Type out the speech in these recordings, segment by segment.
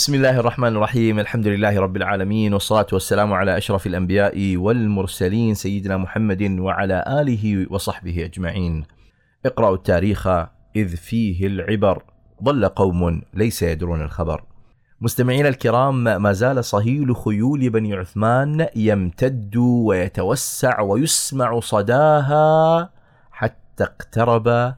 بسم الله الرحمن الرحيم الحمد لله رب العالمين والصلاة والسلام على أشرف الأنبياء والمرسلين سيدنا محمد وعلى آله وصحبه أجمعين اقرأوا التاريخ إذ فيه العبر ضل قوم ليس يدرون الخبر مستمعينا الكرام ما زال صهيل خيول بني عثمان يمتد ويتوسع ويسمع صداها حتى اقترب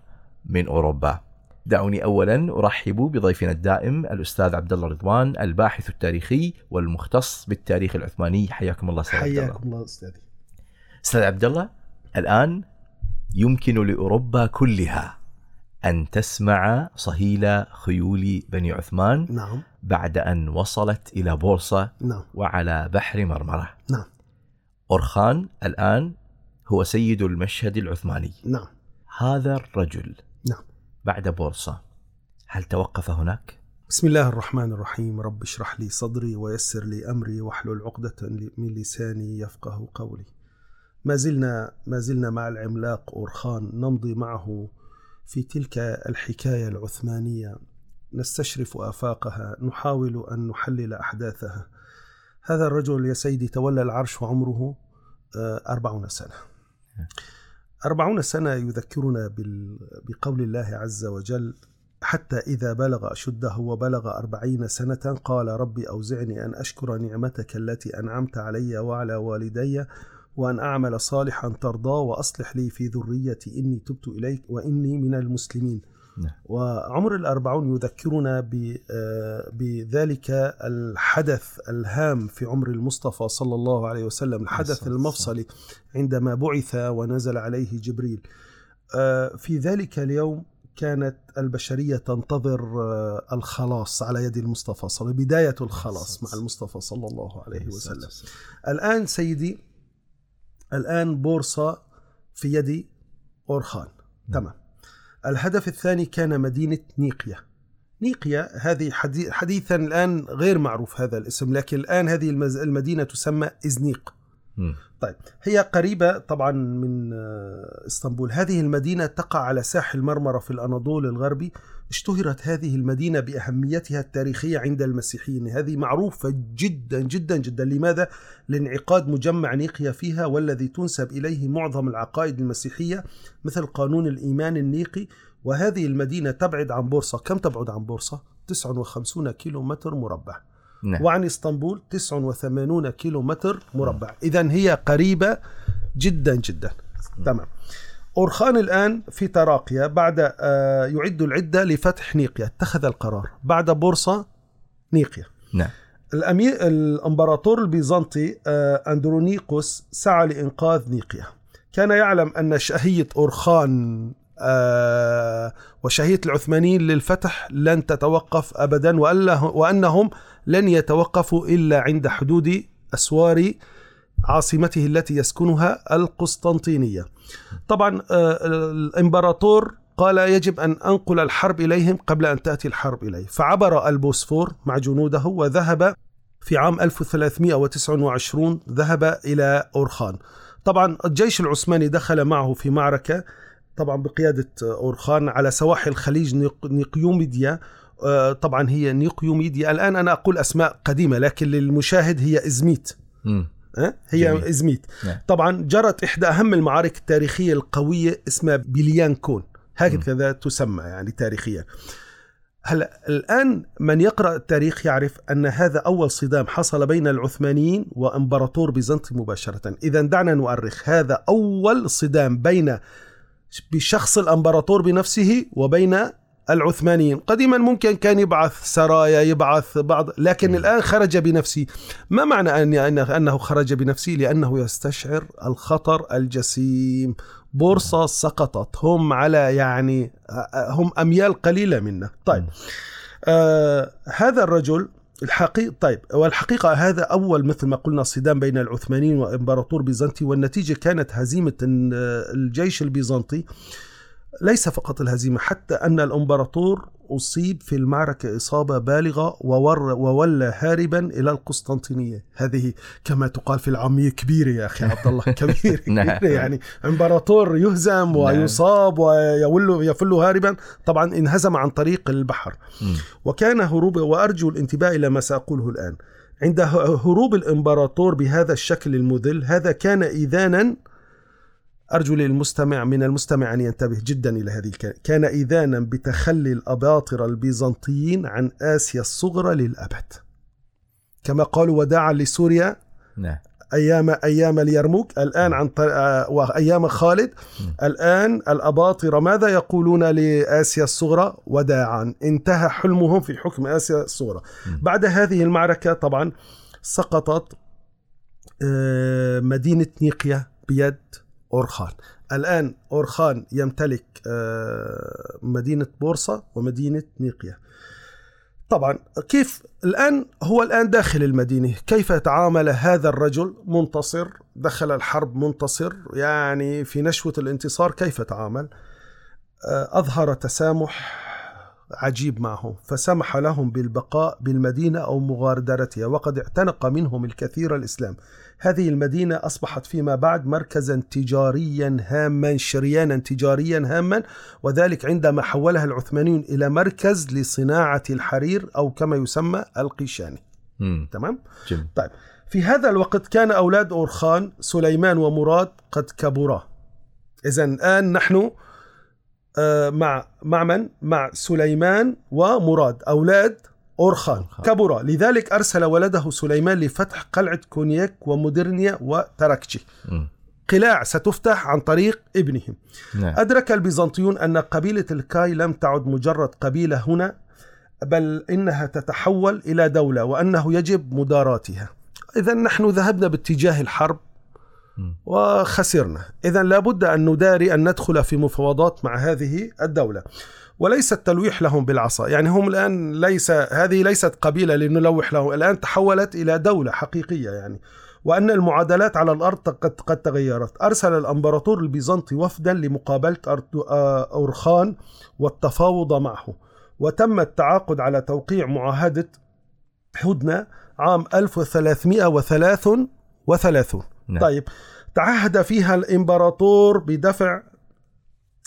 من أوروبا دعوني اولا أرحب بضيفنا الدائم الأستاذ عبد الله رضوان الباحث التاريخي والمختص بالتاريخ العثماني. حياكم الله أستاذ حياكم الله أستاذي. أستاذ عبد الله الآن يمكن لأوروبا كلها أن تسمع صهيل خيول بني عثمان نعم. بعد أن وصلت إلى بورصة نعم. وعلى بحر مرمرة. نعم. أورخان الآن هو سيد المشهد العثماني. نعم. هذا الرجل بعد بورصة. هل توقف هناك؟ بسم الله الرحمن الرحيم. رب اشرح لي صدري ويسر لي أمري واحلل عقدة من لساني يفقه قولي. ما زلنا ما زلنا مع العملاق أورخان نمضي معه في تلك الحكاية العثمانية. نستشرف آفاقها نحاول أن نحلل أحداثها. هذا الرجل يا سيدي تولى العرش وعمره آه، أربعون سنة. أربعون سنة يذكرنا بقول الله عز وجل حتى إذا بلغ أشده وبلغ أربعين سنة قال ربي أوزعني أن أشكر نعمتك التي أنعمت علي وعلى والدي وأن أعمل صالحا ترضاه وأصلح لي في ذريتي إني تبت إليك وإني من المسلمين. وعمر الأربعون يذكرنا ب- آه، بذلك الحدث الهام في عمر المصطفى صلى الله عليه وسلم الحدث المفصلي عندما بعث ونزل عليه جبريل. آه، في ذلك اليوم كانت البشرية تنتظر آه، الخلاص على يد المصطفى صلى الله عليه وسلم بداية الخلاص مع المصطفى صلى الله عليه وسلم. الآن سيدي الآن بورصة في يد أورخان. تمام. الهدف الثاني كان مدينة نيقيا نيقيا هذه حدي- حديثا الآن غير معروف هذا الاسم لكن الآن هذه المدينة تسمى إزنيق. طيب هي قريبة طبعا من آه، إسطنبول. هذه المدينة تقع على ساحل مرمرة في الأناضول الغربي. اشتهرت هذه المدينة بأهميتها التاريخية عند المسيحيين. هذه معروفة جدا جدا جدا. لماذا؟ لانعقاد مجمع نيقيا فيها والذي تنسب إليه معظم العقائد المسيحية مثل قانون الإيمان النيقي. وهذه المدينة تبعد عن بورصة. كم تبعد عن بورصة؟ 59 كيلو متر مربع. نعم. وعن إسطنبول 89 كيلو متر مربع. إذا هي قريبة جدا جدا. تمام. أورخان الآن في تراقيا بعد آه، يعد العدة لفتح نيقيا. اتخذ القرار بعد بورصة نيقيا. نعم. الأمير الإمبراطور البيزنطي آه، أندرونيقوس سعى لإنقاذ نيقيا. كان يعلم أن شهية أورخان آه، وشهية العثمانيين للفتح لن تتوقف أبدا وأنهم لن يتوقفوا إلا عند حدود أسوار عاصمته التي يسكنها القسطنطينية. طبعا آه، الإمبراطور قال يجب أن أنقل الحرب إليهم قبل أن تأتي الحرب إليه. فعبر البوسفور مع جنوده وذهب في عام 1329 ذهب إلى أورخان. طبعا الجيش العثماني دخل معه في معركة طبعا بقيادة أورخان على سواحل خليج نيق- نيقيوميديا طبعا هي نيقيوميديا الآن أنا أقول أسماء قديمة لكن للمشاهد هي. أه؟ هي جميل. إزميت نعم. طبعا جرت إحدى أهم المعارك التاريخية القوية اسمها بليان كون هكذا تسمى يعني تاريخيا هلا الآن من يقرأ التاريخ يعرف أن هذا أول صدام حصل بين العثمانيين وإمبراطور بيزنطي مباشرة إذا دعنا نؤرخ هذا أول صدام بين بشخص الإمبراطور بنفسه وبين العثمانيين. قديما ممكن كان يبعث سرايا يبعث بعض لكن الآن خرج بنفسه. ما معنى أن أنه- خرج بنفسه؟ لأنه يستشعر الخطر الجسيم. بورصة سقطت. هم على يعني هم أميال قليلة منا. طيب. آه هذا الرجل الحقيقة طيب. والحقيقة هذا أول مثل ما قلنا صدام بين العثمانيين وإمبراطور بيزنطي والنتيجة كانت هزيمة الجيش البيزنطي. ليس فقط الهزيمة حتى أن الإمبراطور أصيب في المعركة إصابة بالغة وور وولى هاربا إلى القسطنطينية. هذه كما تقال في العامية كبيرة يا أخي عبد الله كبيرة نعم. كبيرة. يعني إمبراطور يهزم ويصاب ويول يفل هاربا. طبعا انهزم عن طريق البحر. وكان هروب وأرجو الانتباه إلى ما سأقوله الآن. عند هروب الإمبراطور بهذا الشكل المذل هذا كان إذانا أرجو للمستمع من المستمع أن ينتبه جدا إلى هذه الكلمة. كان إذانا بتخلي الأباطرة البيزنطيين عن آسيا الصغرى للأبد. كما قالوا وداعا لسوريا نعم. أيام أيام اليرموك الآن عن طر... آه، وايام خالد الآن الاباطره ماذا يقولون لآسيا الصغرى؟ وداعا. انتهى حلمهم في حكم آسيا الصغرى. مم. بعد هذه المعركة طبعا سقطت آه، مدينة نيقيا بيد أورخان. الآن أورخان يمتلك آه، مدينة بورصة ومدينة نيقيا. طبعا كيف الآن؟ هو الآن داخل المدينة. كيف يتعامل هذا الرجل؟ منتصر دخل الحرب منتصر. يعني في نشوة الانتصار كيف تعامل؟ آه، أظهر تسامح عجيب معهم فسمح لهم بالبقاء بالمدينة أو مغادرتها وقد اعتنق منهم الكثير الإسلام. هذه المدينة أصبحت فيما بعد مركزا تجاريا هاما شريانا تجاريا هاما وذلك عندما حولها العثمانيون إلى مركز لصناعة الحرير أو كما يسمى القيشاني مم. تمام؟ جميل طيب في هذا الوقت كان أولاد أورخان سليمان ومراد قد كبرا إذا الآن نحن آه، مع مع من؟ مع سليمان ومراد أولاد أورخان. كبرا لذلك أرسل ولده سليمان لفتح قلعة كونياك ومودرنيا وتركتشي. قلاع ستفتح عن طريق ابنهم. نعم. أدرك البيزنطيون أن قبيلة الكاي لم تعد مجرد قبيلة هنا بل إنها تتحول إلى دولة وأنه يجب مداراتها. إذا نحن ذهبنا باتجاه الحرب. وخسرنا. إذا لابد أن نداري أن ندخل في مفاوضات مع هذه الدولة. وليس التلويح لهم بالعصا. يعني هم الآن ليس هذه ليست قبيلة لنلوح لهم. الآن تحولت إلى دولة حقيقية يعني. وأن المعادلات على الأرض قد قد تغيرت. أرسل الأمبراطور البيزنطي وفدا لمقابلة آه، أورخان والتفاوض معه. وتم التعاقد على توقيع معاهدة هدنة عام 1333 نعم. طيب تعهد فيها الإمبراطور بدفع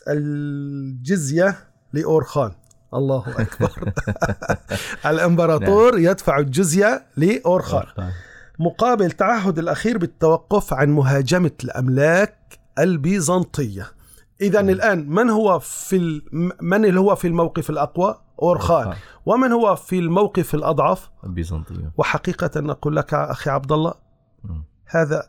الجزية لأورخان الله أكبر. الإمبراطور يدفع الجزية لأورخان مقابل تعهد الأخير بالتوقف عن مهاجمة الأملاك البيزنطية. إذا الآن من هو في من اللي هو في الموقف الأقوى؟ أورخان. ومن هو في الموقف الأضعف؟ البيزنطيون وحقيقة نقول لك أخي عبد الله مم. هذا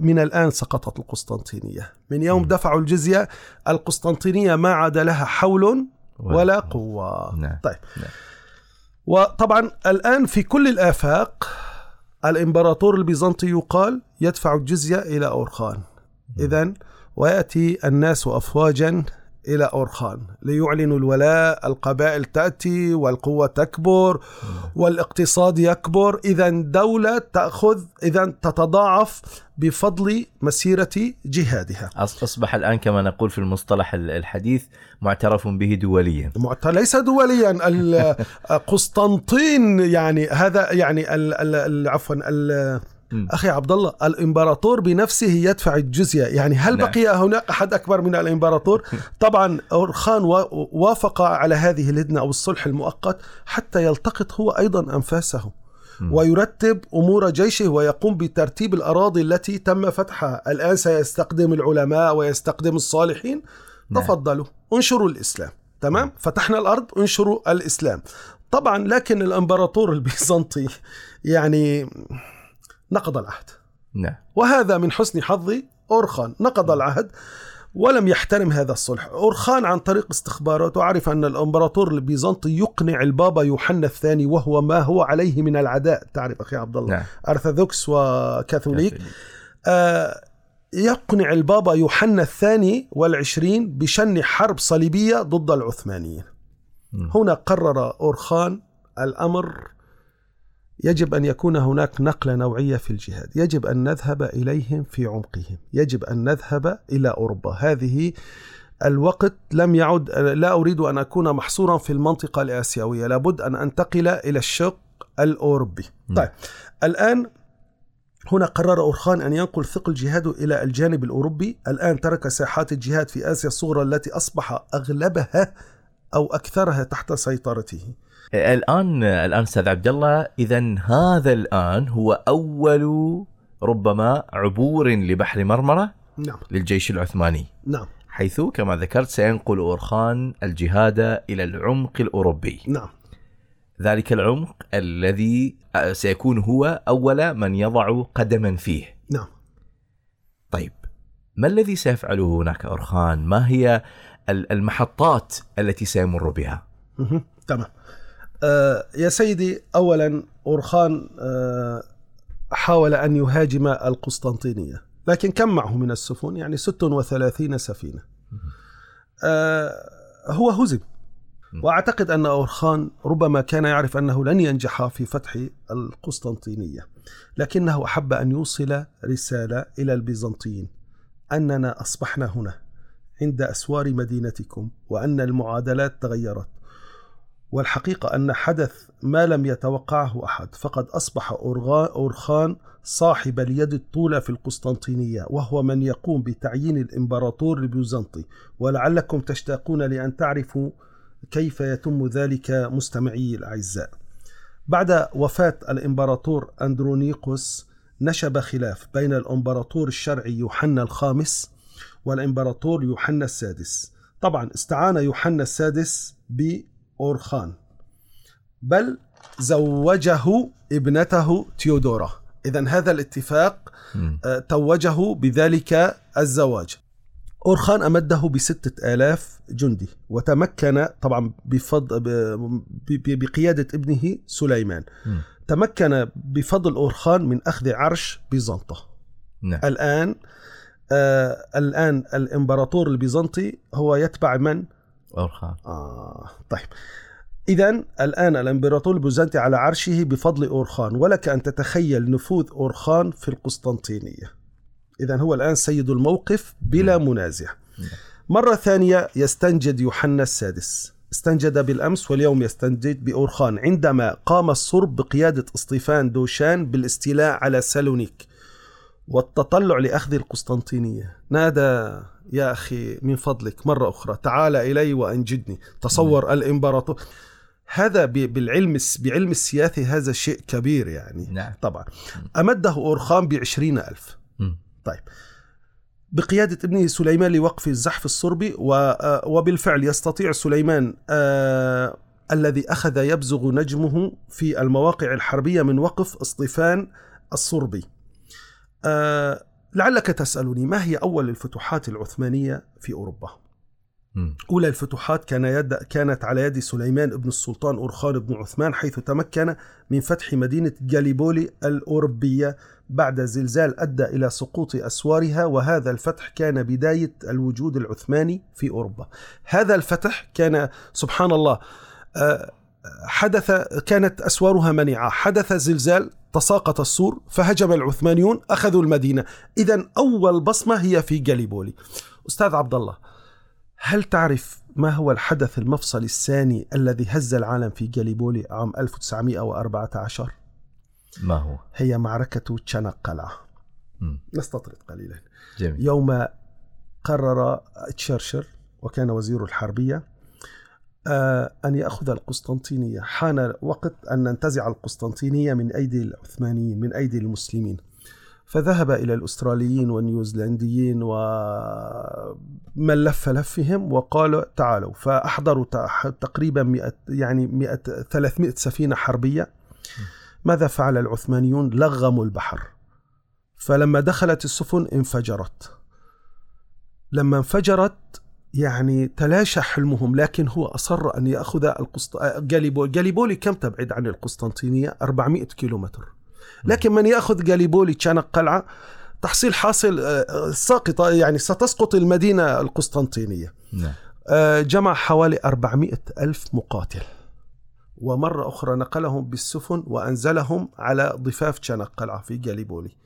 من الآن سقطت القسطنطينية. من يوم. دفعوا الجزية القسطنطينية ما عاد لها حول ولا قوة نعم. طيب نعم. وطبعا الآن في كل الآفاق الإمبراطور البيزنطي يقال يدفع الجزية إلى أورخان إذا ويأتي الناس أفواجا إلى أورخان ليعلنوا الولاء القبائل تأتي والقوة تكبر والإقتصاد يكبر إذا دولة تأخذ إذا تتضاعف بفضل مسيرة جهادها أص- أصبح الآن كما نقول في المصطلح ال- الحديث معترف به دوليا ليس دوليا قسطنطين يعني هذا يعني عفوا. أخي عبد الله الإمبراطور بنفسه يدفع الجزية. يعني هل نعم. بقي هناك أحد أكبر من الإمبراطور؟ طبعا أورخان وا- وافق على هذه الهدنة أو الصلح المؤقت حتى يلتقط هو أيضا أنفاسه. ويرتب أمور جيشه ويقوم بترتيب الأراضي التي تم فتحها. الآن سيستخدم العلماء ويستخدم الصالحين. نعم. تفضلوا انشروا الإسلام. تمام؟ فتحنا الأرض انشروا الإسلام. طبعا لكن الإمبراطور البيزنطي يعني نقض العهد. نعم. وهذا من حسن حظ أورخان. نقض العهد ولم يحترم هذا الصلح. أورخان عن طريق استخباراته عرف أن الإمبراطور البيزنطي يقنع البابا يوحنا الثاني وهو ما هو عليه من العداء. تعرف أخي عبد الله نعم. أرثوذكس وكاثوليك. آه يقنع البابا يوحنا الثاني والعشرين بشن حرب صليبية ضد العثمانيين. هنا قرر أورخان الأمر يجب أن يكون هناك نقلة نوعية في الجهاد. يجب أن نذهب إليهم في عمقهم. يجب أن نذهب إلى أوروبا. هذه الوقت لم يعد لا أريد أن أكون محصورا في المنطقة الآسيوية. لابد أن أنتقل إلى الشق الأوروبي. نعم. طيب الآن هنا قرر أورخان أن ينقل ثقل جهاده إلى الجانب الأوروبي. الآن ترك ساحات الجهاد في آسيا الصغرى التي أصبح أغلبها أو أكثرها تحت سيطرته. الآن الآن أستاذ عبد الله اذا هذا الآن هو أول ربما عبور لبحر مرمرة نعم. للجيش العثماني. نعم. حيث كما ذكرت سينقل أورخان الجهاد إلى العمق الأوروبي. نعم. ذلك العمق الذي سيكون هو أول من يضع قدما فيه. نعم. طيب ما الذي سيفعله هناك أورخان؟ ما هي ال- المحطات التي سيمر بها؟ تمام. آه يا سيدي أولا أورخان آه حاول أن يهاجم القسطنطينية لكن كم معه من السفن؟ يعني 36 سفينة. آه هو هزم. وأعتقد أن أورخان ربما كان يعرف أنه لن ينجح في فتح القسطنطينية لكنه أحب أن يوصل رسالة إلى البيزنطيين أننا أصبحنا هنا عند أسوار مدينتكم وأن المعادلات تغيرت. والحقيقة أن حدث ما لم يتوقعه أحد فقد أصبح أورخان صاحب اليد الطولى في القسطنطينية وهو من يقوم بتعيين الإمبراطور البيزنطي ولعلكم تشتاقون لأن تعرفوا كيف يتم ذلك مستمعي الأعزاء. بعد وفاة الإمبراطور أندرونيقوس نشب خلاف بين الإمبراطور الشرعي يوحنا الخامس والإمبراطور يوحنا السادس. طبعا استعان يوحنا السادس بأورخان بل زوجه ابنته تيودورا إذا هذا الاتفاق. آه، توجه بذلك الزواج أورخان أمده بستة آلاف جندي وتمكن طبعا بفضل بقيادة ابنه سليمان مم. تمكن بفضل أورخان من أخذ عرش بيزنطة نعم الآن آه الآن الإمبراطور البيزنطي هو يتبع من؟ أورخان آه طيب. إذا الآن الإمبراطور البيزنطي على عرشه بفضل أورخان ولك أن تتخيل نفوذ أورخان في القسطنطينية. إذا هو الآن سيد الموقف بلا منازع. نعم. مرة ثانية يستنجد يوحنا السادس. استنجد بالأمس واليوم يستنجد بأورخان عندما قام الصرب بقيادة إسطيفان دوشان بالاستيلاء على سالونيك. والتطلع لأخذ القسطنطينية. نادى يا أخي من فضلك مرة أخرى تعال إلي وأنجدني. تصور الإمبراطور. هذا بالعلم بعلم السياسي هذا شيء كبير يعني. نعم. طبعا. أمده أورخان بعشرين ألف. مم. طيب. بقيادة ابنه سليمان لوقف الزحف الصربي آه، وبالفعل يستطيع سليمان آه، الذي أخذ يبزغ نجمه في المواقع الحربية من وقف اصطفان الصربي. آه، لعلك تسألني ما هي أول الفتوحات العثمانية في أوروبا؟ أولى الفتوحات كان يد كانت على يد سليمان بن السلطان أورخان بن عثمان حيث تمكن من فتح مدينة جاليبولي الأوروبية بعد زلزال أدى إلى سقوط أسوارها وهذا الفتح كان بداية الوجود العثماني في أوروبا. هذا الفتح كان سبحان الله آه، حدث كانت أسوارها منيعة. حدث زلزال تساقط السور فهجم العثمانيون أخذوا المدينة. إذا أول بصمة هي في جاليبولي. أستاذ عبد الله هل تعرف ما هو الحدث المفصلي الثاني الذي هز العالم في جاليبولي عام 1914 ما هو؟ هي معركة تشانقلعة مم. نستطرد قليلا. جميل. يوم قرر تشرشل وكان وزير الحربية أن يأخذ القسطنطينية. حان وقت أن ننتزع القسطنطينية من أيدي العثمانيين من أيدي المسلمين. فذهب إلى الأستراليين والنيوزيلنديين ومن لف لفهم وقالوا تعالوا. فأحضروا تقريبا 100 يعني 100 300 سفينة حربية. ماذا فعل العثمانيون؟ لغموا البحر. فلما دخلت السفن انفجرت. لما انفجرت يعني تلاشى حلمهم لكن هو أصر أن يأخذ القسط... جاليبولي جاليبولي كم تبعد عن القسطنطينية؟ 400 كيلومتر. لكن من يأخذ جاليبولي كان قلعة تحصيل حاصل آه، ساقطة يعني ستسقط المدينة القسطنطينية. نعم. آه، جمع حوالي 400 ألف مقاتل. ومرة أخرى نقلهم بالسفن وأنزلهم على ضفاف تشانقلعة في جاليبولي.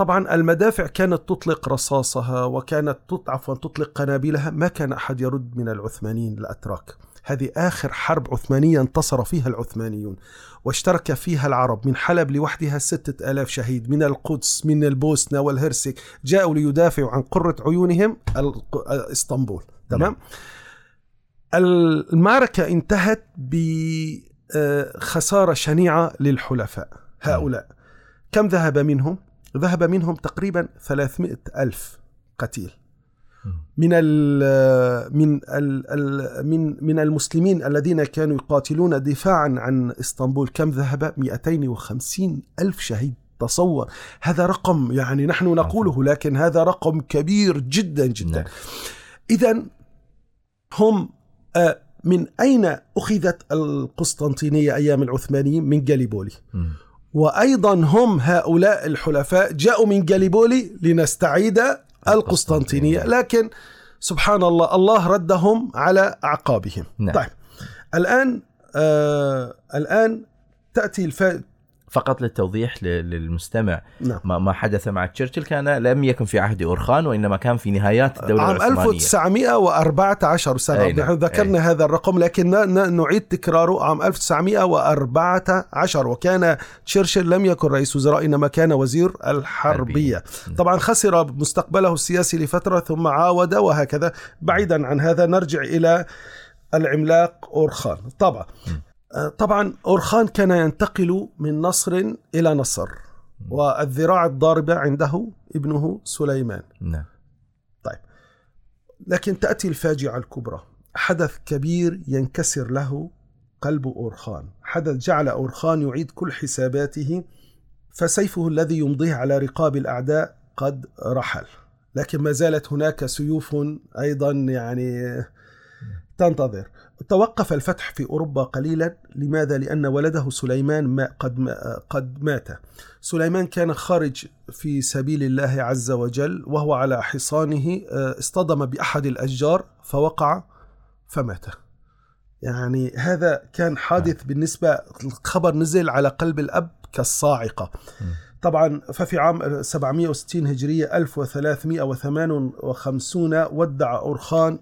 طبعا المدافع كانت تطلق رصاصها وكانت عفوا تطلق قنابلها. ما كان أحد يرد من العثمانيين الأتراك هذه آخر حرب عثمانية انتصر فيها العثمانيون واشترك فيها العرب. من حلب لوحدها ستة آلاف شهيد من القدس من البوسنة والهرسك جاءوا ليدافعوا عن قرة عيونهم إسطنبول. تمام؟ المعركة انتهت بخسارة شنيعة للحلفاء هؤلاء. كم ذهب منهم؟ ذهب منهم تقريبا 300 ألف قتيل. من ال من ال من من المسلمين الذين كانوا يقاتلون دفاعا عن إسطنبول كم ذهب؟ 250 ألف شهيد. تصور هذا رقم يعني نحن نقوله لكن هذا رقم كبير جدا جدا. نعم. إذا هم آه، من أين أخذت القسطنطينية أيام العثمانيين؟ من جاليبولي. وأيضا هم هؤلاء الحلفاء جاءوا من جاليبولي لنستعيد القسطنطينية. لكن سبحان الله الله ردهم على أعقابهم. نعم. طيب الآن آه الآن تأتي الف... فقط للتوضيح للمستمع. نعم. ما حدث مع تشرشل كان لم يكن في عهد أورخان وإنما كان في نهايات الدولة عام العثمانية. 1914 سنة أي نعم. نحن ذكرنا هذا الرقم لكن نعيد تكراره. عام 1914 وكان تشرشل لم يكن رئيس وزراء إنما كان وزير الحربية. طبعا خسر مستقبله السياسي لفترة ثم عاود وهكذا. بعيدا عن هذا نرجع إلى العملاق أورخان. طبعا طبعا أورخان كان ينتقل من نصر إلى نصر والذراع الضاربة عنده ابنه سليمان. نعم. لكن تأتي الفاجعة الكبرى. حدث كبير ينكسر له قلب أورخان. حدث جعل أورخان يعيد كل حساباته فسيفه الذي يمضيه على رقاب الأعداء قد رحل. لكن ما زالت هناك سيوف أيضا يعني تنتظر. توقف الفتح في أوروبا قليلا. لماذا؟ لأن ولده سليمان ما قد, ما قد مات. سليمان كان خارج في سبيل الله عز وجل وهو على حصانه آه، اصطدم بأحد الأشجار فوقع فمات. يعني هذا كان حادث بالنسبة الخبر نزل على قلب الأب كالصاعقة. طبعا ففي عام 760 هجرية 1358 ودع أورخان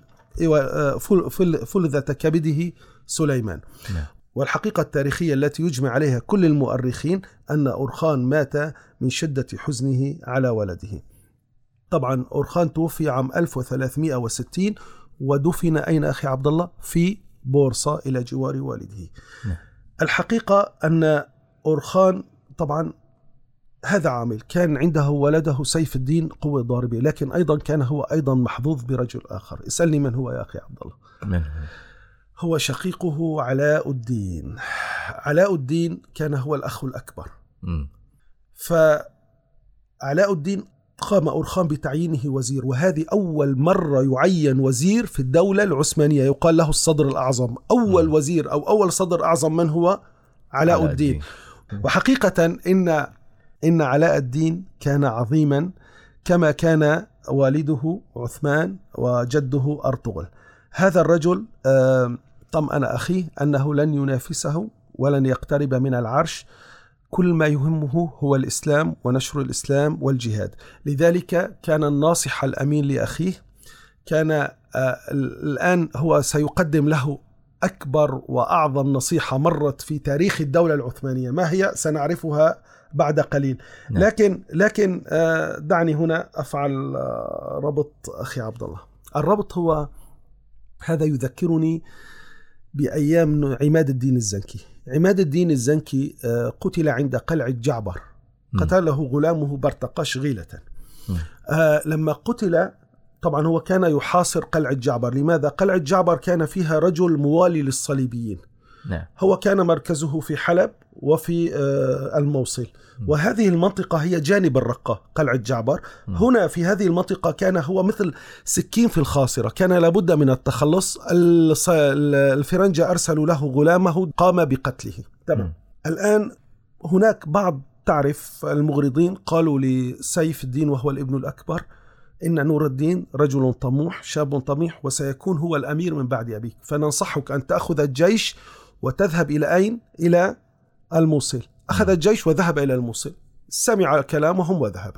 فلذة كبده سليمان نعم. والحقيقة التاريخية التي يجمع عليها كل المؤرخين أن أورخان مات من شدة حزنه على ولده طبعا أورخان توفي عام 1360 ودفن أين أخي عبد الله في بورصة إلى جوار والده نعم. الحقيقة أن أورخان طبعا هذا عامل. كان عنده ولده سيف الدين قوة ضاربة لكن أيضا كان هو أيضا محظوظ برجل آخر. اسألني من هو يا أخي عبد الله. من هو؟ شقيقه علاء الدين. علاء الدين كان هو الأخ الأكبر. فعلاء الدين قام أورخان بتعيينه وزير وهذه أول مرة يعين وزير في الدولة العثمانية. يقال له الصدر الأعظم. أول. وزير أو أول صدر أعظم من هو؟ علاء الدين. وحقيقة إن إن علاء الدين كان عظيما كما كان والده عثمان وجده أرطغرل. هذا الرجل طمأن أخيه أنه لن ينافسه ولن يقترب من العرش. كل ما يهمه هو الإسلام ونشر الإسلام والجهاد. لذلك كان الناصح الأمين لأخيه. كان الآن هو سيقدم له أكبر وأعظم نصيحة مرت في تاريخ الدولة العثمانية. ما هي؟ سنعرفها بعد قليل نعم. لكن لكن آه، دعني هنا أفعل آه، ربط أخي عبد الله الربط هو هذا يذكرني بأيام عماد الدين الزنكي عماد الدين الزنكي آه، قتل عند قلعة جعبر. قتله غلامه مم. آه لما قتل طبعا هو كان يحاصر قلعة جعبر لماذا؟ قلعة جعبر كان فيها رجل موالي للصليبيين نعم. هو كان مركزه في حلب وفي آه، الموصل. وهذه المنطقة هي جانب الرقة قلعة جعبر. هنا في هذه المنطقة كان هو مثل سكين في الخاصرة. كان لابد من التخلص. الفرنجة أرسلوا له غلامه قام بقتله. تمام. الآن هناك بعض تعرف المغرضين قالوا لسيف الدين وهو الابن الأكبر إن نور الدين رجل طموح شاب طموح وسيكون هو الأمير من بعد أبيك. فننصحك أن تأخذ الجيش وتذهب إلى أين؟ إلى الموصل. أخذ الجيش وذهب إلى الموصل. سمع كلامهم وذهب.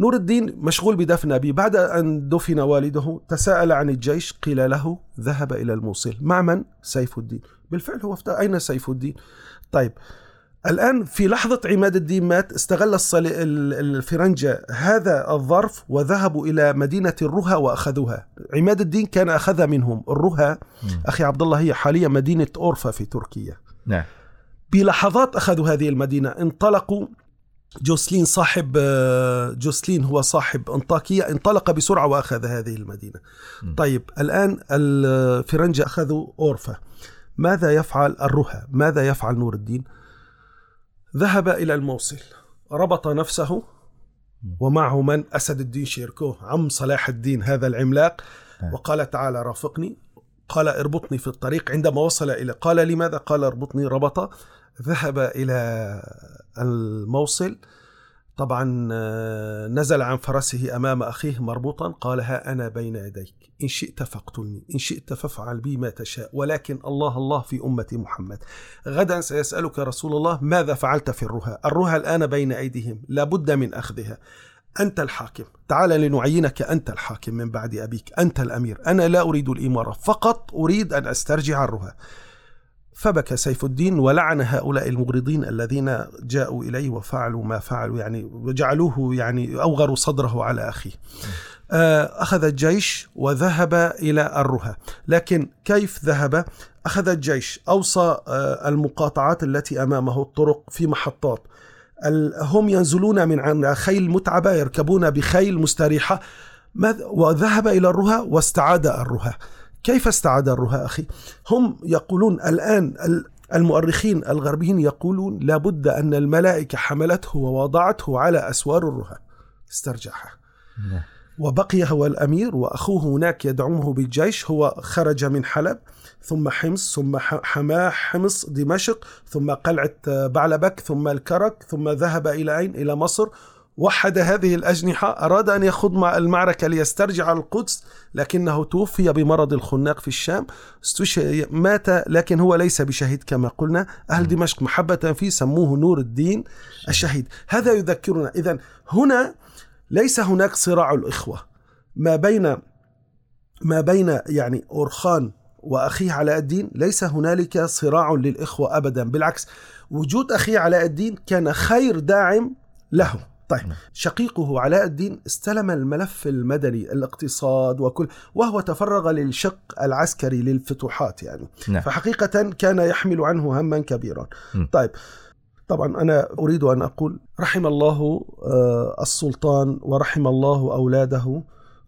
نور الدين مشغول بدفن أبيه. بعد أن دفن والده تساءل عن الجيش قيل له ذهب إلى الموصل. مع من؟ سيف الدين. بالفعل هو افتى أين سيف الدين؟ طيب الآن في لحظة عماد الدين مات استغل الصلي... الفرنجة هذا الظرف وذهبوا إلى مدينة الرها وأخذوها. عماد الدين كان أخذ منهم الرها. أخي عبد الله هي حاليا مدينة أورفا في تركيا. نعم. بلحظات أخذوا هذه المدينة. انطلقوا. جوسلين صاحب جوسلين هو صاحب أنطاكية انطلق بسرعة وأخذ هذه المدينة. م. طيب الآن الفرنجة أخذوا أورفا. ماذا يفعل الرها؟ ماذا يفعل نور الدين؟ ذهب إلى الموصل ربط نفسه ومعه من؟ أسد الدين شيركو عم صلاح الدين هذا العملاق. وقال تعالى رافقني. قال اربطني في الطريق عندما وصل إلى قال لماذا؟ قال اربطني ربط. ذهب إلى الموصل طبعا نزل عن فرسه أمام أخيه مربوطا قال ها أنا بين يديك إن شئت فاقتلني إن شئت فافعل بي ما تشاء ولكن الله الله في أمة محمد. غدا سيسألك رسول الله ماذا فعلت في الرها الرها الآن بين أيديهم لابد من أخذها. أنت الحاكم تعال لنعينك أنت الحاكم من بعد أبيك أنت الأمير أنا لا أريد الإمارة فقط أريد أن أسترجع الرها فبكى سيف الدين ولعن هؤلاء المغرضين الذين جاءوا إليه وفعلوا ما فعلوا يعني وجعلوه يعني أوغروا صدره على أخيه. أخذ الجيش وذهب إلى الرها لكن كيف ذهب؟ أخذ الجيش أوصى المقاطعات التي أمامه الطرق في محطات. هم ينزلون من خيل متعبة يركبون بخيل مستريحة. وذهب إلى الرها واستعاد الرها كيف استعاد الرها أخي؟ هم يقولون الآن المؤرخين الغربيين يقولون لابد أن الملائكة حملته ووضعته على أسوار الرها استرجعها وبقي هو الأمير وأخوه هناك يدعمه بالجيش هو خرج من حلب ثم حمص ثم حماه حمص دمشق ثم قلعة بعلبك ثم الكرك ثم ذهب إلى أين؟ إلى مصر وحد هذه الأجنحة أراد أن يخوض مع المعركة ليسترجع القدس لكنه توفي بمرض الخناق في الشام. مات لكن هو ليس بشهيد كما قلنا. أهل دمشق محبة فيه سموه نور الدين الشهيد. هذا يذكرنا. إذا هنا ليس هناك صراع الإخوة. ما بين ما بين يعني أورخان وأخيه علاء الدين ليس هنالك صراع للإخوة أبدا. بالعكس وجود أخيه علاء الدين كان خير داعم له. طيب شقيقه علاء الدين استلم الملف المدني الاقتصاد وكل وهو تفرغ للشق العسكري للفتوحات يعني نعم. فحقيقة كان يحمل عنه هما كبيرا م. طيب طبعا أنا أريد أن أقول رحم الله السلطان ورحم الله أولاده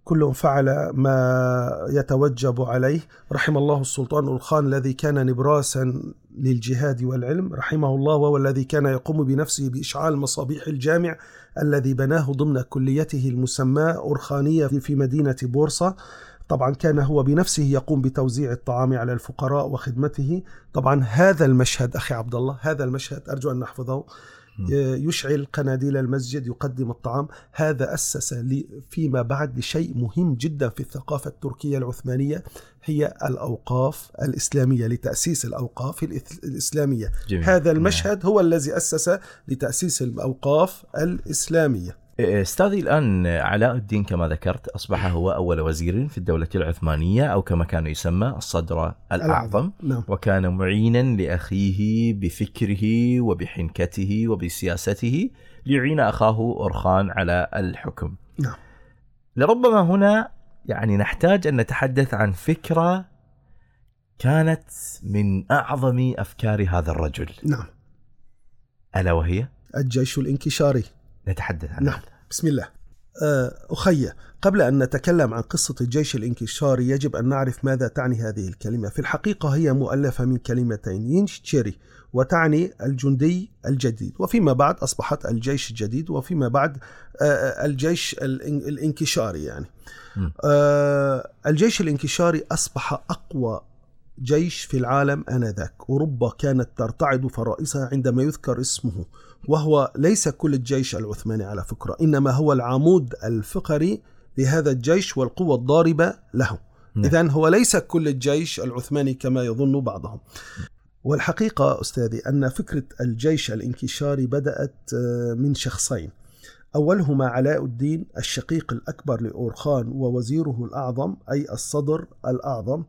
كل فعل ما يتوجب عليه. رحم الله السلطان الخان الذي كان نبراسا للجهاد والعلم. رحمه الله وهو الذي كان يقوم بنفسه بإشعال مصابيح الجامع الذي بناه ضمن كليته المسماة أرخانية في مدينة بورصة. طبعا كان هو بنفسه يقوم بتوزيع الطعام على الفقراء وخدمته. طبعا هذا المشهد أخي عبد الله هذا المشهد أرجو أن نحفظه. يشعل قناديل المسجد يقدم الطعام. هذا أسس فيما بعد لشيء مهم جدا في الثقافة التركية العثمانية هي الأوقاف الإسلامية لتأسيس الأوقاف الإسلامية. جميل. هذا المشهد هو الذي أسس لتأسيس الأوقاف الإسلامية. أستاذي الآن علاء الدين كما ذكرت أصبح هو أول وزير في الدولة العثمانية أو كما كان يسمى الصدر الأعظم نعم. وكان معينا لأخيه بفكره وبحنكته وبسياسته ليعين أخاه أورخان على الحكم. نعم. لربما هنا يعني نحتاج أن نتحدث عن فكرة كانت من أعظم أفكار هذا الرجل نعم ألا وهي الجيش الانكشاري نتحدث عنها. نعم بسم الله. أخي قبل أن نتكلم عن قصة الجيش الإنكشاري يجب أن نعرف ماذا تعني هذه الكلمة. في الحقيقة هي مؤلفة من كلمتين ينشتري وتعني الجندي الجديد. وفيما بعد أصبحت الجيش الجديد وفيما بعد الجيش الإنكشاري يعني. م. الجيش الإنكشاري أصبح أقوى جيش في العالم آنذاك. أوروبا كانت ترتعد فرائسها عندما يذكر اسمه. وهو ليس كل الجيش العثماني على فكرة إنما هو العمود الفقري لهذا الجيش والقوة الضاربة له نعم. إذا هو ليس كل الجيش العثماني كما يظن بعضهم. والحقيقة أستاذي أن فكرة الجيش الانكشاري بدأت آه، من شخصين. أولهما علاء الدين الشقيق الأكبر لأورخان ووزيره الأعظم أي الصدر الأعظم.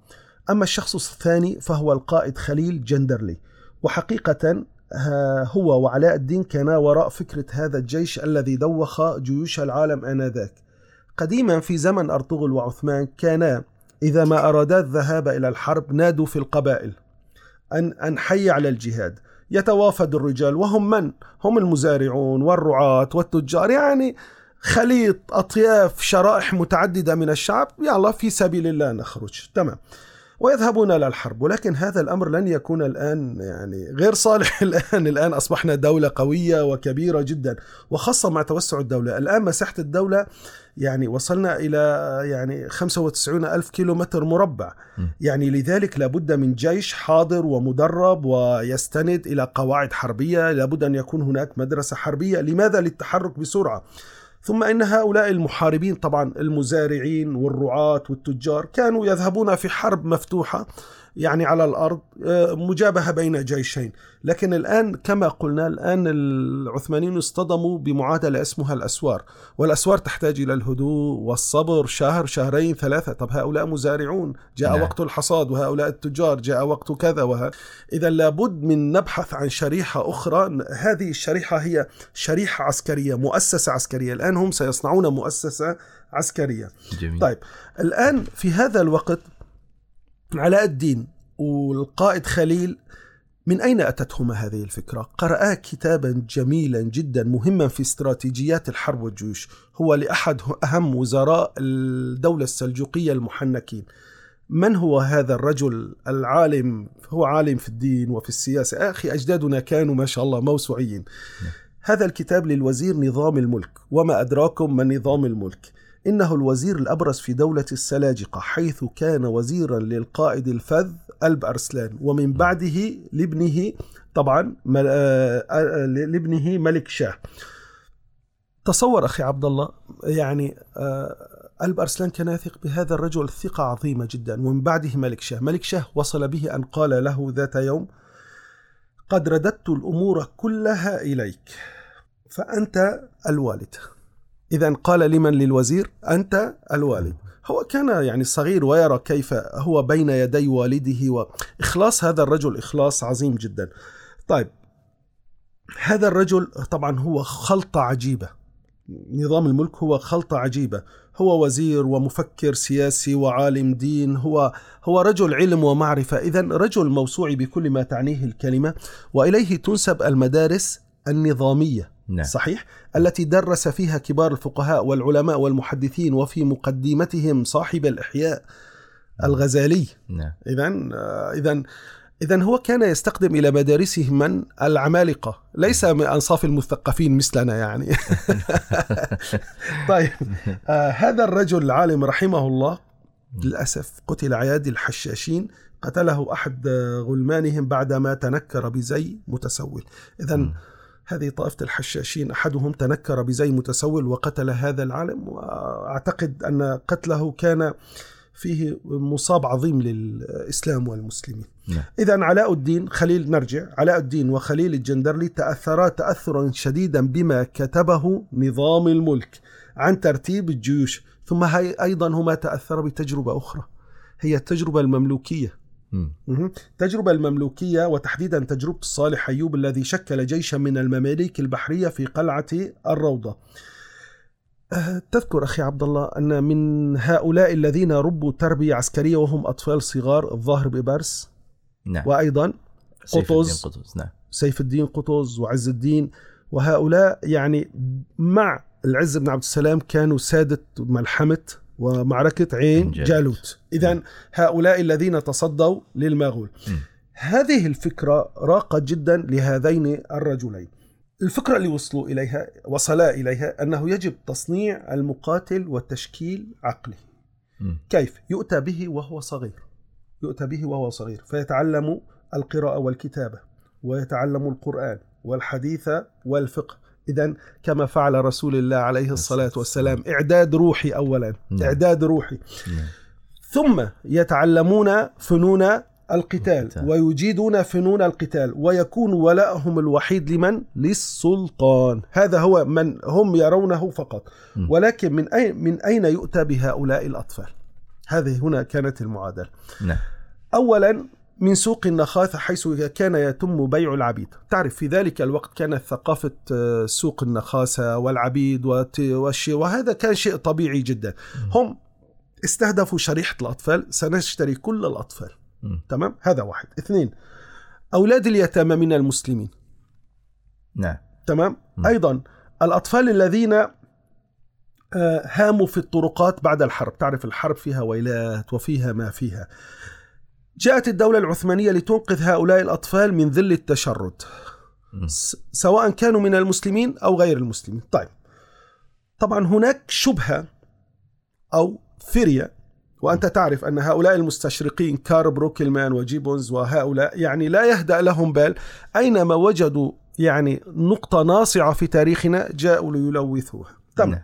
أما الشخص الثاني فهو القائد خليل جندرلي. وحقيقة هو وعلاء الدين كانا وراء فكرة هذا الجيش الذي دوخ جيوش العالم آنذاك. قديما في زمن أرطغرل وعثمان كانا إذا ما أرادا الذهاب إلى الحرب نادوا في القبائل أن أن حي على الجهاد. يتوافد الرجال وهم من؟ هم المزارعون والرعاة والتجار. يعني خليط أطياف شرائح متعددة من الشعب. يلا في سبيل الله نخرج. تمام. ويذهبون إلى الحرب. ولكن هذا الأمر لن يكون الآن يعني غير صالح الآن. الآن أصبحنا دولة قوية وكبيرة جدا وخاصة مع توسع الدولة. الآن مساحة الدولة يعني وصلنا إلى يعني 95 ألف كيلو متر مربع يعني لذلك لابد من جيش حاضر ومدرب ويستند إلى قواعد حربية. لابد أن يكون هناك مدرسة حربية. لماذا؟ للتحرك بسرعة. ثم إن هؤلاء المحاربين طبعا المزارعين والرعاة والتجار كانوا يذهبون في حرب مفتوحة يعني على الأرض آه، مجابهة بين جيشين. لكن الآن كما قلنا الآن العثمانيين اصطدموا بمعادلة اسمها الأسوار. والأسوار تحتاج إلى الهدوء والصبر شهر شهرين ثلاثة. طب هؤلاء مزارعون جاء نعم. وقت الحصاد وهؤلاء التجار جاء وقت كذا وها إذا لابد من نبحث عن شريحة أخرى. هذه الشريحة هي شريحة عسكرية مؤسسة عسكرية. الآن هم سيصنعون مؤسسة عسكرية. جميل. طيب الآن في هذا الوقت علاء الدين والقائد خليل من أين أتتهما هذه الفكرة؟ قرأا كتابا جميلا جدا مهما في استراتيجيات الحرب والجيوش هو لأحد أهم وزراء الدولة السلجوقية المحنكين. من هو هذا الرجل العالم؟ هو عالم في الدين وفي السياسة. أخي أجدادنا كانوا ما شاء الله موسوعيين هذا الكتاب للوزير نظام الملك وما أدراكم من نظام الملك. إنه الوزير الأبرز في دولة السلاجقة حيث كان وزيرا للقائد الفذ ألب أرسلان ومن بعده لابنه طبعا آه، آه، لابنه ملك شاه. تصور أخي عبد الله يعني آه، ألب أرسلان كان يثق بهذا الرجل ثقة عظيمة جدا ومن بعده ملك شاه. ملك شاه وصل به أن قال له ذات يوم قد رددت الأمور كلها إليك فأنت الوالد. إذا قال لمن للوزير؟ أنت الوالد. هو كان يعني صغير ويرى كيف هو بين يدي والده وإخلاص هذا الرجل إخلاص عظيم جدا. طيب هذا الرجل طبعا هو خلطة عجيبة. نظام الملك هو خلطة عجيبة. هو وزير ومفكر سياسي وعالم دين. هو هو رجل علم ومعرفة. إذا رجل موسوعي بكل ما تعنيه الكلمة. وإليه تنسب المدارس النظامية. نعم. صحيح التي درس فيها كبار الفقهاء والعلماء والمحدثين وفي مقدمتهم صاحب الإحياء نعم. الغزالي. نعم. إذا إذا إذا هو كان يستخدم إلى مدارسه من؟ العمالقة. ليس من أنصاف المثقفين مثلنا يعني. طيب آه هذا الرجل العالم رحمه الله للأسف قتل عياد الحشاشين قتله أحد غلمانهم بعدما تنكر بزي متسول. إذا هذه طائفة الحشاشين أحدهم تنكر بزي متسول وقتل هذا العالم وأعتقد أن قتله كان فيه مصاب عظيم للإسلام والمسلمين. نعم. إذا علاء الدين خليل نرجع. علاء الدين وخليل الجندرلي تأثرا تأثرا شديدا بما كتبه نظام الملك عن ترتيب الجيوش. ثم هي أيضا هما تأثر بتجربة أخرى هي التجربة المملوكية. التجربة المملوكية وتحديدا تجربة صالح أيوب الذي شكل جيشا من المماليك البحرية في قلعة الروضة. أه، تذكر أخي عبد الله أن من هؤلاء الذين ربوا تربية عسكرية وهم أطفال صغار الظاهر ببرس. نعم. وأيضا قطز سيف الدين قطز نعم. سيف الدين قطز وعز الدين. وهؤلاء يعني مع العز بن عبد السلام كانوا سادة ملحمة. ومعركة عين جالوت. إذا هؤلاء الذين تصدوا للمغول. هذه الفكرة راقت جدا لهذين الرجلين. الفكرة اللي وصلوا إليها وصلا إليها أنه يجب تصنيع المقاتل وتشكيل عقله. كيف؟ يؤتى به وهو صغير. يؤتى به وهو صغير. فيتعلم القراءة والكتابة ويتعلم القرآن والحديث والفقه. إذا كما فعل رسول الله عليه الصلاة والسلام إعداد روحي أولا نعم. إعداد روحي نعم. ثم يتعلمون فنون القتال. ويجيدون فنون القتال ويكون ولاءهم الوحيد لمن؟ للسلطان هذا هو من هم يرونه فقط. ولكن من أين, من أين يؤتى بهؤلاء الأطفال؟ هذه هنا كانت المعادلة نعم أولا من سوق النخاثة حيث كان يتم بيع العبيد. تعرف في ذلك الوقت كانت ثقافة آه، سوق النخاسة والعبيد والشيء وهذا كان شيء طبيعي جدا. هم استهدفوا شريحة الأطفال سنشتري كل الأطفال. تمام؟ هذا واحد. اثنين أولاد اليتامى من المسلمين. نعم. تمام. أيضا الأطفال الذين آه، هاموا في الطرقات بعد الحرب. تعرف الحرب فيها ويلات وفيها ما فيها. جاءت الدولة العثمانية لتنقذ هؤلاء الأطفال من ذل التشرد. سواء كانوا من المسلمين أو غير المسلمين. طيب طبعا هناك شبهة أو فرية وأنت تعرف أن هؤلاء المستشرقين كار بروكلمان وجيبونز وهؤلاء يعني لا يهدأ لهم بال أينما وجدوا يعني نقطة ناصعة في تاريخنا جاءوا ليلوثوها. تمام. نعم.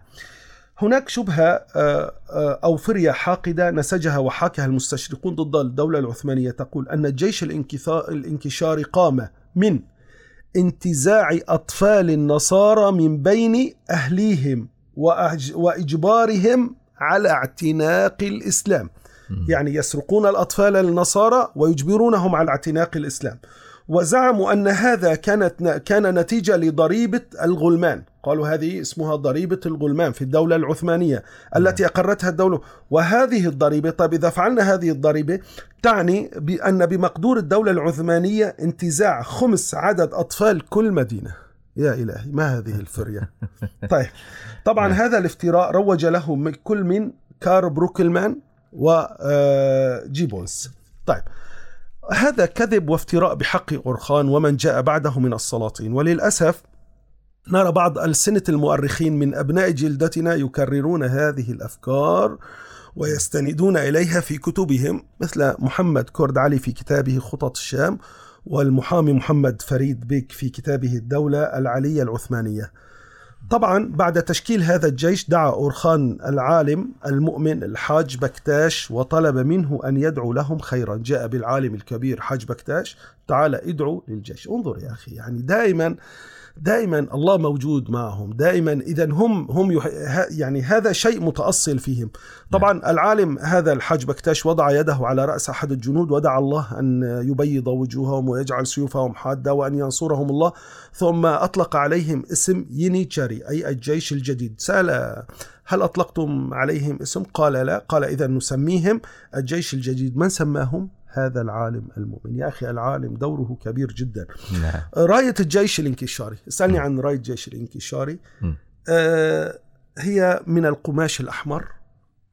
هناك شبهة آه، آه، أو فرية حاقدة نسجها وحاكها المستشرقون ضد الدولة العثمانية تقول أن الجيش الانكشاري قام من انتزاع أطفال النصارى من بين أهليهم وإجبارهم على اعتناق الإسلام. يعني يسرقون الأطفال النصارى ويجبرونهم على اعتناق الإسلام. وزعموا أن هذا كانت كان نتيجة لضريبة الغلمان. قالوا هذه اسمها ضريبة الغلمان في الدولة العثمانية التي أقرتها الدولة. وهذه الضريبة طيب إذا فعلنا هذه الضريبة تعني بأن بمقدور الدولة العثمانية انتزاع خمس عدد أطفال كل مدينة. يا إلهي ما هذه الفرية؟ طيب طبعا نعم. هذا الافتراء روج له من- كل من كار بروكلمان وجيبونز طيب هذا كذب وافتراء بحق أورخان ومن جاء بعده من السلاطين. وللأسف نرى بعض ألسنة المؤرخين من أبناء جلدتنا يكررون هذه الأفكار ويستندون إليها في كتبهم مثل محمد كرد علي في كتابه خطط الشام والمحامي محمد فريد بيك في كتابه الدولة العلية العثمانية. طبعا بعد تشكيل هذا الجيش دعا أورخان العالم المؤمن الحاج بكتاش وطلب منه أن يدعو لهم خيرا. جاء بالعالم الكبير حاج بكتاش تعال ادعو للجيش. انظر يا أخي يعني دائما دائما الله موجود معهم. دائما اذا هم هم يح... يعني هذا شيء متأصل فيهم. طبعا العالم هذا الحاج بكتاش وضع يده على رأس أحد الجنود ودعا الله أن يبيض وجوههم ويجعل سيوفهم حادة وأن ينصرهم الله. ثم أطلق عليهم اسم ينيتشاري أي الجيش الجديد. سأل هل أطلقتم عليهم اسم؟ قال لا. قال اذا نسميهم الجيش الجديد. من سماهم؟ هذا العالم المؤمن. يا أخي العالم دوره كبير جدا. نعم. راية الجيش الانكشاري. اسألني عن راية الجيش الانكشاري. آه هي من القماش الأحمر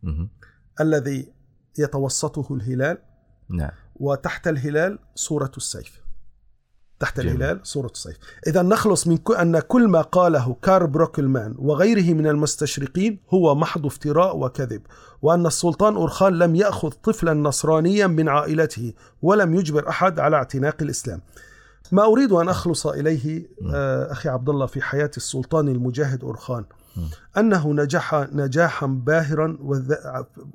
مم. الذي يتوسطه الهلال. نعم. وتحت الهلال صورة السيف. تحت جميل. الهلال صورة السيف إذا نخلص من أن كل ما قاله كارل بروكلمان وغيره من المستشرقين هو محض افتراء وكذب وأن السلطان أورخان لم يأخذ طفلا نصرانيا من عائلته ولم يجبر أحد على اعتناق الإسلام. ما أريد أن أخلص إليه آه، أخي عبد الله في حياة السلطان المجاهد أورخان. أنه نجح نجاحا باهرا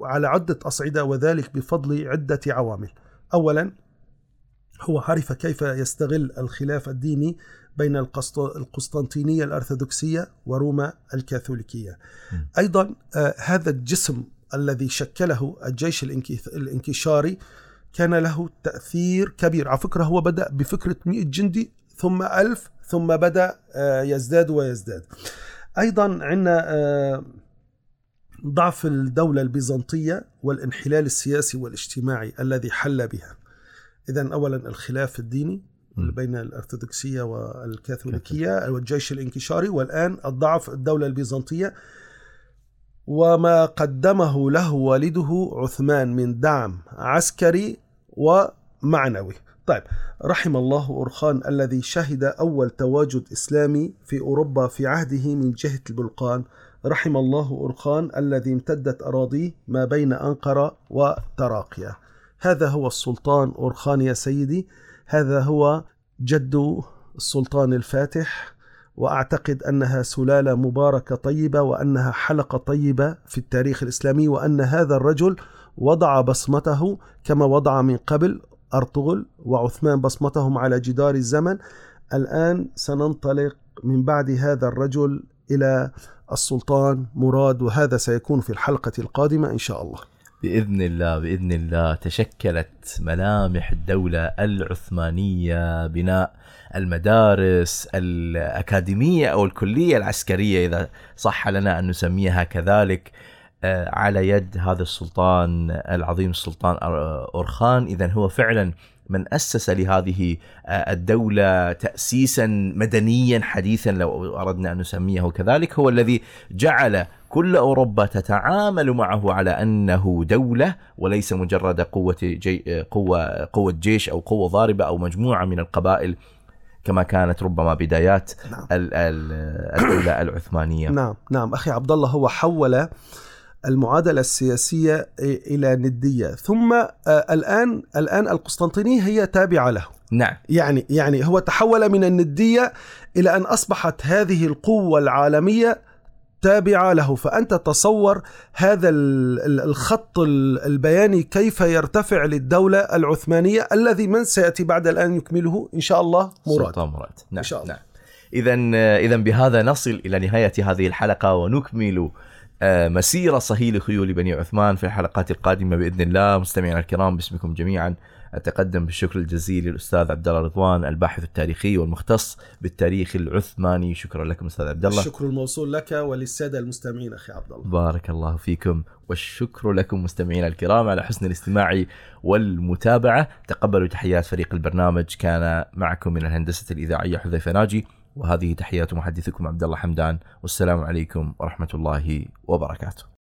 على عدة أصعدة وذلك بفضل عدة عوامل. أولا هو عرف كيف يستغل الخلاف الديني بين القسط- القسطنطينية الأرثوذكسية وروما الكاثوليكية. أيضا آه، هذا الجسم الذي شكله الجيش الانكشاري كان له تأثير كبير. على فكرة هو بدأ بفكرة 100 جندي ثم ألف ثم بدأ آه، يزداد ويزداد. أيضا عندنا آه، ضعف الدولة البيزنطية والانحلال السياسي والاجتماعي الذي حل بها. إذا أولا الخلاف الديني. بين الأرثوذكسية والكاثوليكية والجيش الإنكشاري والآن الضعف الدولة البيزنطية. وما قدمه له والده عثمان من دعم عسكري ومعنوي. طيب رحم الله أورخان الذي شهد أول تواجد إسلامي في أوروبا في عهده من جهة البلقان. رحم الله أورخان الذي امتدت أراضيه ما بين أنقرة وتراقيا. هذا هو السلطان أورخان يا سيدي. هذا هو جد السلطان الفاتح وأعتقد أنها سلالة مباركة طيبة وأنها حلقة طيبة في التاريخ الإسلامي وأن هذا الرجل وضع بصمته كما وضع من قبل أرطغرل وعثمان بصمتهم على جدار الزمن. الآن سننطلق من بعد هذا الرجل إلى السلطان مراد وهذا سيكون في الحلقة القادمة إن شاء الله. بإذن الله بإذن الله تشكلت ملامح الدولة العثمانية بناء المدارس الأكاديمية أو الكلية العسكرية إذا صح لنا أن نسميها كذلك آه، على يد هذا السلطان العظيم السلطان أورخان. اذا هو فعلا من أسس لهذه آه، الدولة تاسيسا مدنيا حديثا لو أردنا أن نسميه كذلك هو الذي جعل كل أوروبا تتعامل معه على أنه دولة وليس مجرد قوة جي قوة قوة جيش أو قوة ضاربة أو مجموعة من القبائل كما كانت ربما بدايات نعم. الدولة العثمانية. نعم نعم. أخي عبد الله هو حول المعادلة السياسية إلى ندية. ثم الآن الآن القسطنطينيه هي تابعة له. نعم. يعني يعني هو تحول من الندية إلى أن أصبحت هذه القوة العالمية تابعة له فأنت تصور هذا الخط البياني كيف يرتفع للدولة العثمانية الذي من سيأتي بعد الآن يكمله إن شاء الله مراد سلطان مراد نعم إن شاء الله. نعم. إذا إذا بهذا نصل إلى نهاية هذه الحلقة ونكمل آه، مسيرة صهيل خيول بني عثمان في الحلقات القادمة بإذن الله مستمعينا الكرام باسمكم جميعا أتقدم بالشكر الجزيل للأستاذ عبد الله رضوان الباحث التاريخي والمختص بالتاريخ العثماني. شكرا لكم أستاذ عبد الله. الشكر الموصول لك وللسادة المستمعين أخي عبد الله. بارك الله فيكم والشكر لكم مستمعينا الكرام على حسن الاستماع والمتابعة. تقبلوا تحيات فريق البرنامج كان معكم من الهندسة الإذاعية حذيفة ناجي وهذه تحيات محدثكم عبد الله حمدان. والسلام عليكم ورحمة الله وبركاته.